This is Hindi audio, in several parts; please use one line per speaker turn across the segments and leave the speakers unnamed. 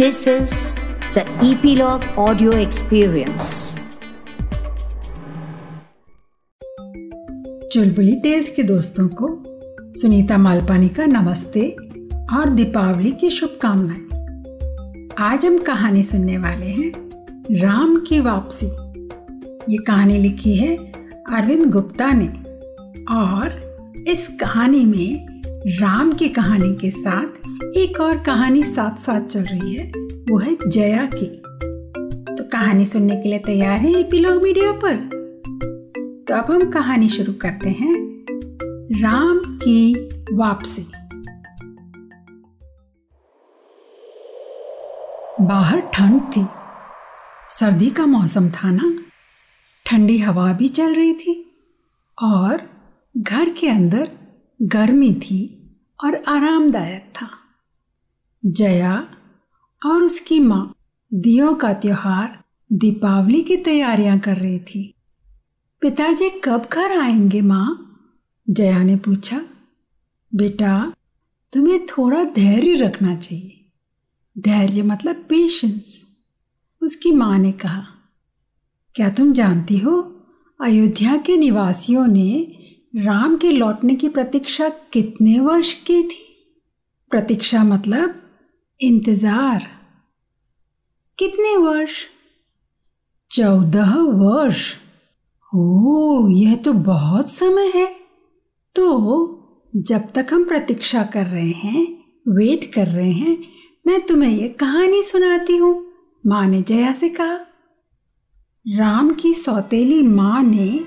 This is the Epilogue Audio Experience.
Chulbuli tales के दोस्तों को सुनीता मालपानी का नमस्ते और दीपावली की शुभकामनाएँ आज हम कहानी सुनने वाले हैं राम की वापसी ये कहानी लिखी है अरविंद गुप्ता ने और इस कहानी में राम की कहानी के साथ एक और कहानी साथ साथ चल रही है। वो है जया की। तो कहानी सुनने के लिए तैयार है एपीलॉग मीडिया पर। तो अब हम कहानी शुरू करते हैं। राम की वापसी। बाहर ठंड थी। सर्दी का मौसम था ना। ठंडी हवा भी चल रही थी। और घर के अंदर गर्मी थी और आरामदायक था। जया और उसकी माँ दियो का त्योहार दीपावली की तैयारियाँ कर रही थी। पिताजी कब घर आएँगे माँ? जया ने पूछा। बेटा, तुम्हें थोड़ा धैर्य रखना चाहिए। धैर्य मतलब पेशेंस उसकी माँ ने कहा, क्या तुम जानती हो, अयोध्या के निवासियों ने राम के लौटने की प्रतीक्षा कितने वर्ष की थी? प्रतीक्षा मतलब इंतज़ार। कितने वर्ष? चौदह वर्ष। ओ, यह तो बहुत समय है। तो जब तक हम प्रतीक्षा कर रहे हैं, वेट कर रहे हैं, मैं तुम्हें यह कहानी सुनाती हूँ, माँ ने जया से कहा। राम की सौतेली माँ ने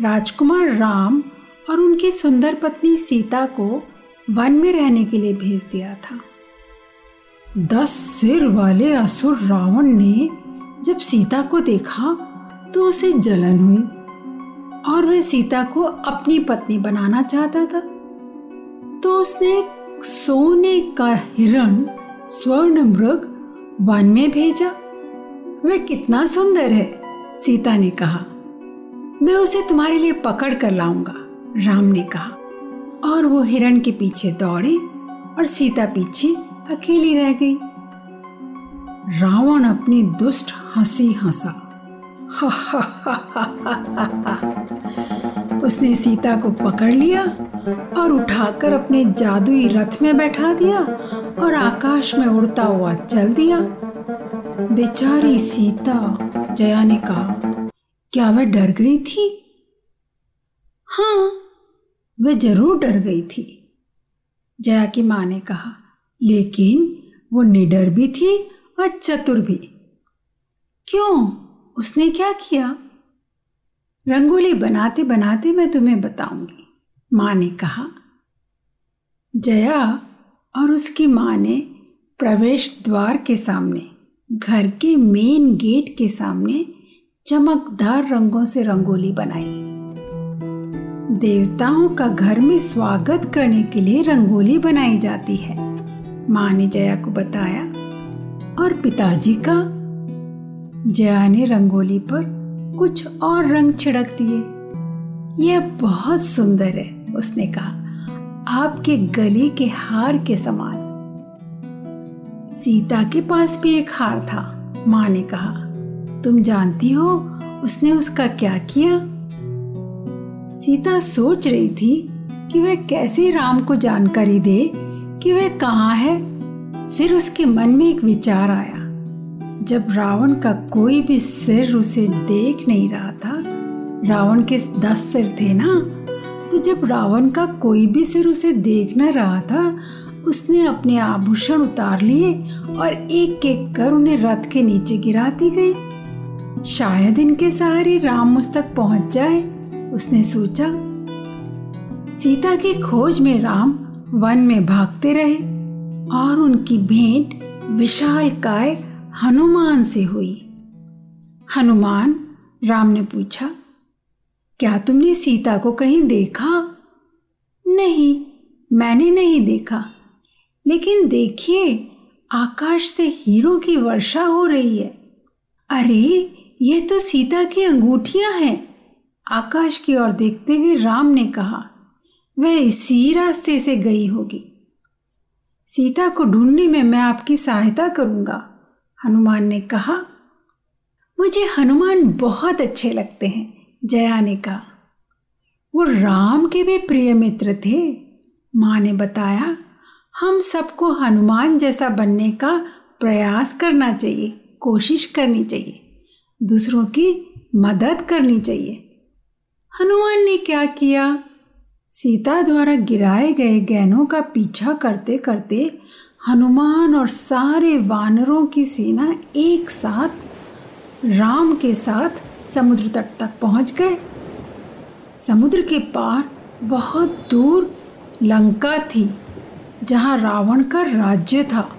राजकुमार राम और उनकी सुंदर पत्नी सीता को वन में रहने के लिए भेज दिया था। दस सिर वाले असुर रावण ने जब सीता को देखा तो उसे जलन हुई और वह सीता को अपनी पत्नी बनाना चाहता था। तो उसने सोने का हिरण स्वर्ण मृग वन में भेजा। वह कितना सुंदर है, सीता ने कहा। मैं उसे तुम्हारे लिए पकड़ कर लाऊँगा। राम ने कहा, और वो हिरण के पीछे दौड़े और सीता पीछे अकेली रह गई। रावण अपनी दुष्ट हँसी हंसा। उसने सीता को पकड़ लिया और उठाकर अपने जादुई रथ में बैठा दिया और आकाश में उड़ता हुआ चल दिया। बेचारी सीता जया ने कहा, क्या वह डर गई थी? हाँ वह ज़रूर डर गई थी। जया की माँ ने कहा, लेकिन वो निडर भी थी और चतुर भी। क्यों? उसने क्या किया? रंगोली बनाते बनाते मैं तुम्हें बताऊँगी, माँ ने कहा। जया और उसकी माँ ने प्रवेश द्वार के सामने, घर के मेन गेट के सामने चमकदार रंगों से रंगोली बनाई। देवताओं का घर में स्वागत करने के लिए रंगोली बनाई जाती है। माँ ने जया को बताया, और पिताजी का? जया ने रंगोली पर कुछ और रंग छिड़क दिए। यह बहुत सुंदर है, उसने कहा, आपके गले के हार के समान। सीता के पास भी एक हार था, माँ ने कहा। तुम जानती हो, उसने उसका क्या किया? सीता सोच रही थी कि वह कैसे राम को जानकारी दे कि वह कहाँ है। फिर उसके मन में एक विचार आया। जब रावण का कोई भी सिर उसे देख नहीं रहा था, रावण के दस सिर थे ना तो जब रावण का कोई भी सिर उसे देख न रहा था, उसने अपने आभूषण उतार लिए और एक एक कर उन्हें रथ के नीचे गिराती गई। शायद इनके सहारे राम मुझ तक पहुँच जाए। उसने सोचा, सीता की खोज में राम वन में भागते रहे और उनकी भेंट विशाल काय हनुमान से हुई। हनुमान, राम ने पूछा, क्या तुमने सीता को कहीं देखा? नहीं, मैंने नहीं देखा, लेकिन देखिए, आकाश से हीरो की वर्षा हो रही है। अरे, ये तो सीता की अंगूठियाँ हैं। आकाश की ओर देखते हुए राम ने कहा, वह इसी रास्ते से गई होगी। सीता को ढूँढने में मैं आपकी सहायता करूँगा। हनुमान ने कहा, मुझे हनुमान बहुत अच्छे लगते हैं, जया ने कहा। वो राम के भी प्रिय मित्र थे। माँ ने बताया, हम सबको हनुमान जैसा बनने का प्रयास करना चाहिए, कोशिश करनी चाहिए। दूसरों की मदद करनी चाहिए। हनुमान ने क्या किया? सीता द्वारा गिराए गए गहनों का पीछा करते करते हनुमान और सारे वानरों की सेना एक साथ, राम के साथ समुद्र तट तक पहुँच गए। समुद्र के पार बहुत दूर लंका थी, जहाँ रावण का राज्य था।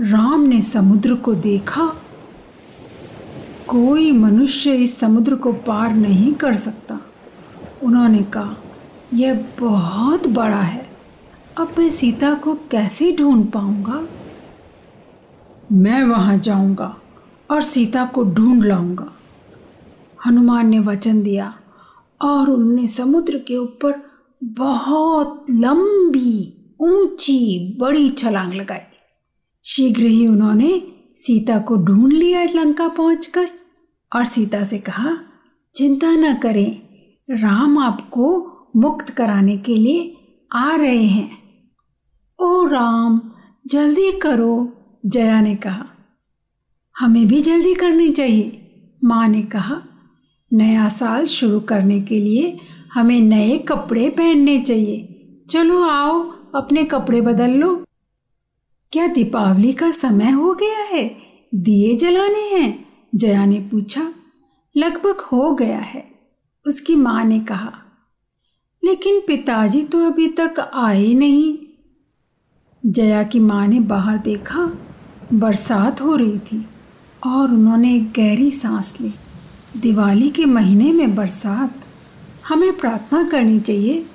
राम ने समुद्र को देखा। कोई मनुष्य इस समुद्र को पार नहीं कर सकता। उन्होंने कहा, यह बहुत बड़ा है। अब मैं सीता को कैसे ढूंढ पाऊँगा? मैं वहाँ जाऊँगा और सीता को ढूंढ लाऊँगा। हनुमान ने वचन दिया और उन्होंने समुद्र के ऊपर बहुत लंबी, ऊँची, बड़ी छलांग लगाई। शीघ्र ही उन्होंने सीता को ढूंढ लिया लंका पहुंचकर और सीता से कहा, चिंता न करें राम आपको मुक्त कराने के लिए आ रहे हैं। ओ राम, जल्दी करो, जया ने कहा। हमें भी जल्दी करनी चाहिए, माँ ने कहा। नया साल शुरू करने के लिए हमें नए कपड़े पहनने चाहिए। चलो आओ, अपने कपड़े बदल लो। क्या दीपावली का समय हो गया है? दिए जलाने हैं? जया ने पूछा। लगभग हो गया है। उसकी माँ ने कहा, लेकिन पिताजी तो अभी तक आए नहीं। जया की माँ ने बाहर देखा, बरसात हो रही थी और उन्होंने एक गहरी सांस ली। दिवाली के महीने में बरसात। हमें प्रार्थना करनी चाहिए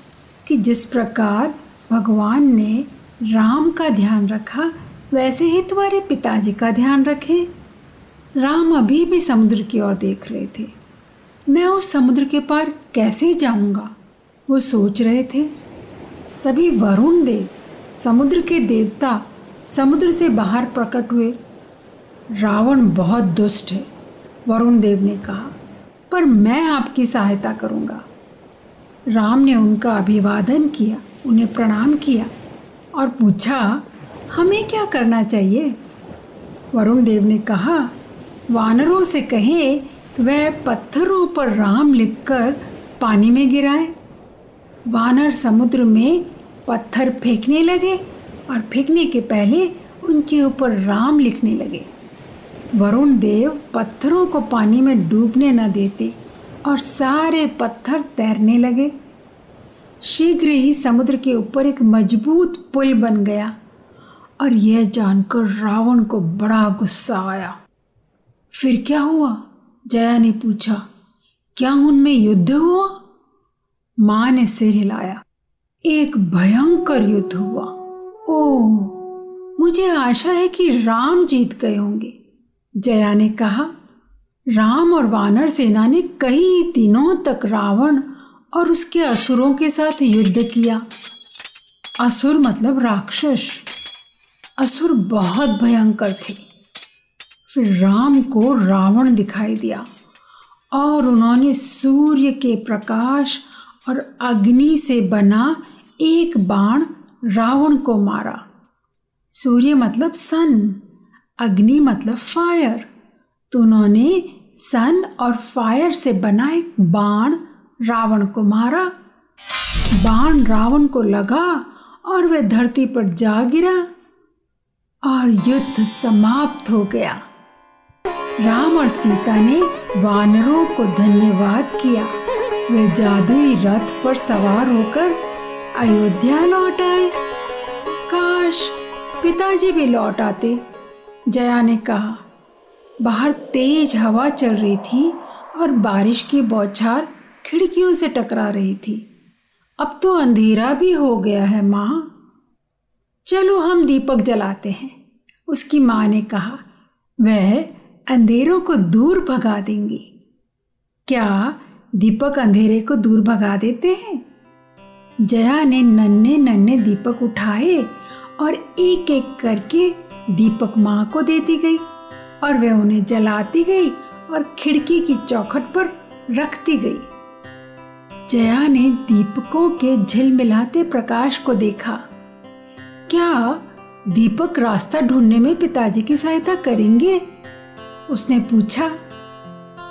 कि जिस प्रकार भगवान ने राम का ध्यान रखा, वैसे ही तुम्हारे पिताजी का ध्यान रखें। राम अभी भी समुद्र की ओर देख रहे थे। मैं उस समुद्र के पार कैसे जाऊँगा? वो सोच रहे थे। तभी वरुण देव, समुद्र के देवता, समुद्र से बाहर प्रकट हुए। रावण बहुत दुष्ट है, वरुण देव ने कहा, पर मैं आपकी सहायता करूँगा। राम ने उनका अभिवादन किया, उन्हें प्रणाम किया और पूछा, हमें क्या करना चाहिए? वरुण देव ने कहा, वानरों से कहें वह पत्थरों पर राम लिखकर पानी में गिराए। वानर समुद्र में पत्थर फेंकने लगे और फेंकने के पहले उनके ऊपर राम लिखने लगे। वरुण देव पत्थरों को पानी में डूबने न देते और सारे पत्थर तैरने लगे। शीघ्र ही समुद्र के ऊपर एक मज़बूत पुल बन गया और यह जानकर रावण को बड़ा गुस्सा आया। फिर क्या हुआ? जया ने पूछा, क्या उनमें युद्ध हुआ? माँ ने सिर हिलाया, एक भयंकर युद्ध हुआ। ओ मुझे आशा है कि राम जीत गए होंगे। जया ने कहा, राम और वानर सेना ने कई दिनों तक रावण और उसके असुरों के साथ युद्ध किया। असुर मतलब राक्षस। असुर बहुत भयंकर थे। फिर राम को रावण दिखाई दिया और उन्होंने सूर्य के प्रकाश और अग्नि से बना एक बाण रावण को मारा। सूर्य मतलब सन, अग्नि मतलब फायर तो उन्होंने सन और फायर से बना एक बाण रावण को मारा। बाण रावण को लगा और वह धरती पर जा गिरा और युद्ध समाप्त हो गया। राम और सीता ने वानरों को धन्यवाद किया। वे जादुई रथ पर सवार होकर अयोध्या लौट आए। काश पिताजी भी लौट आते, जया ने कहा। बाहर तेज हवा चल रही थी और बारिश की बौछार खिड़कियों से टकरा रही थी। अब तो अंधेरा भी हो गया है, माँ। चलो हम दीपक जलाते हैं, उसकी माँ ने कहा। वह अंधेरों को दूर भगा देंगे। क्या दीपक अंधेरे को दूर भगा देते हैं? जया ने नन्हे नन्हे दीपक उठाए और एक एक करके दीपक माँ को देती गई और वे उन्हें जलाती गई और खिड़की की चौखट पर रखती गई। जया ने दीपकों के झिलमिलाते प्रकाश को देखा। क्या दीपक रास्ता ढूँढने में पिताजी की सहायता करेंगे? उसने पूछा,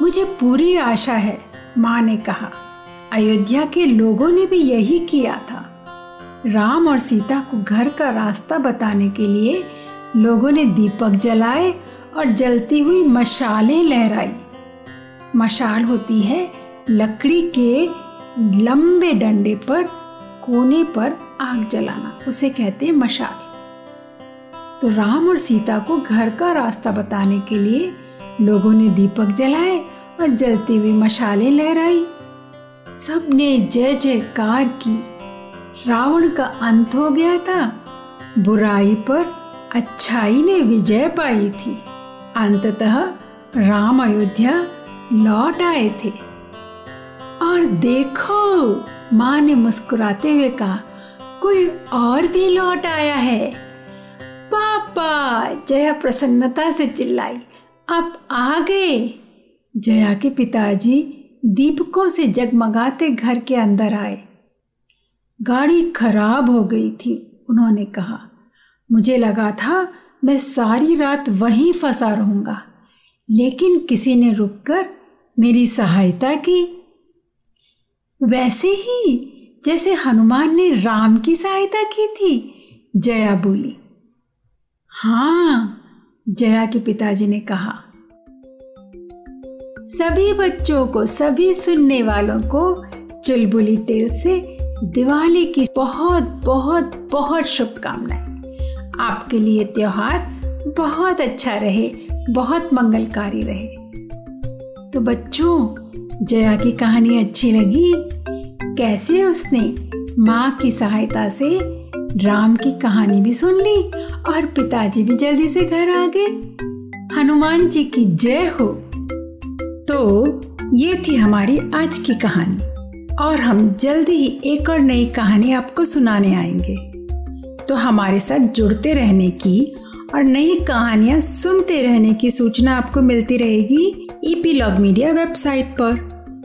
मुझे पूरी आशा है, माँ ने कहा। अयोध्या के लोगों ने भी यही किया था। राम और सीता को घर का रास्ता बताने के लिए लोगों ने दीपक जलाए और जलती हुई मशालें लहराई। मशाल होती है लकड़ी के लंबे डंडे पर, कोने पर आग जलाना, उसे कहते हैं मशाल। तो राम और सीता को घर का रास्ता बताने के लिए लोगों ने दीपक जलाए और जलती हुई मशालें लहराई। सबने जय जयकार की। रावण का अंत हो गया था। बुराई पर अच्छाई ने विजय पाई थी। अंततः राम अयोध्या लौट आए थे। और देखो, माँ ने मुस्कुराते हुए कहा, कोई और भी लौट आया है। पापा, जया प्रसन्नता से चिल्लाई। आप आ गए। जया के पिताजी दीपकों से जगमगाते घर के अंदर आए। गाड़ी खराब हो गई थी, उन्होंने कहा। मुझे लगा था मैं सारी रात वहीं फंसा रहूँगा, लेकिन किसी ने रुककर मेरी सहायता की। वैसे ही जैसे हनुमान ने राम की सहायता की थी, जया बोली हाँ जया के पिताजी ने कहा, सभी बच्चों को, सभी सुनने वालों को चुलबुली टेल से दिवाली की बहुत बहुत बहुत शुभकामनाएँ। आपके लिए त्योहार बहुत अच्छा रहे, बहुत मंगलकारी रहे। तो बच्चों, जया की कहानी अच्छी लगी? कैसे उसने माँ की सहायता से राम की कहानी भी सुन ली और पिताजी भी जल्दी से घर आ गए। हनुमान जी की जय हो। तो ये थी हमारी आज की कहानी और हम जल्दी ही एक और नई कहानी आपको सुनाने आएँगे। तो हमारे साथ जुड़ते रहने की और नई कहानियाँ सुनते रहने की सूचना आपको मिलती रहेगी ईपीलॉग मीडिया वेबसाइट पर।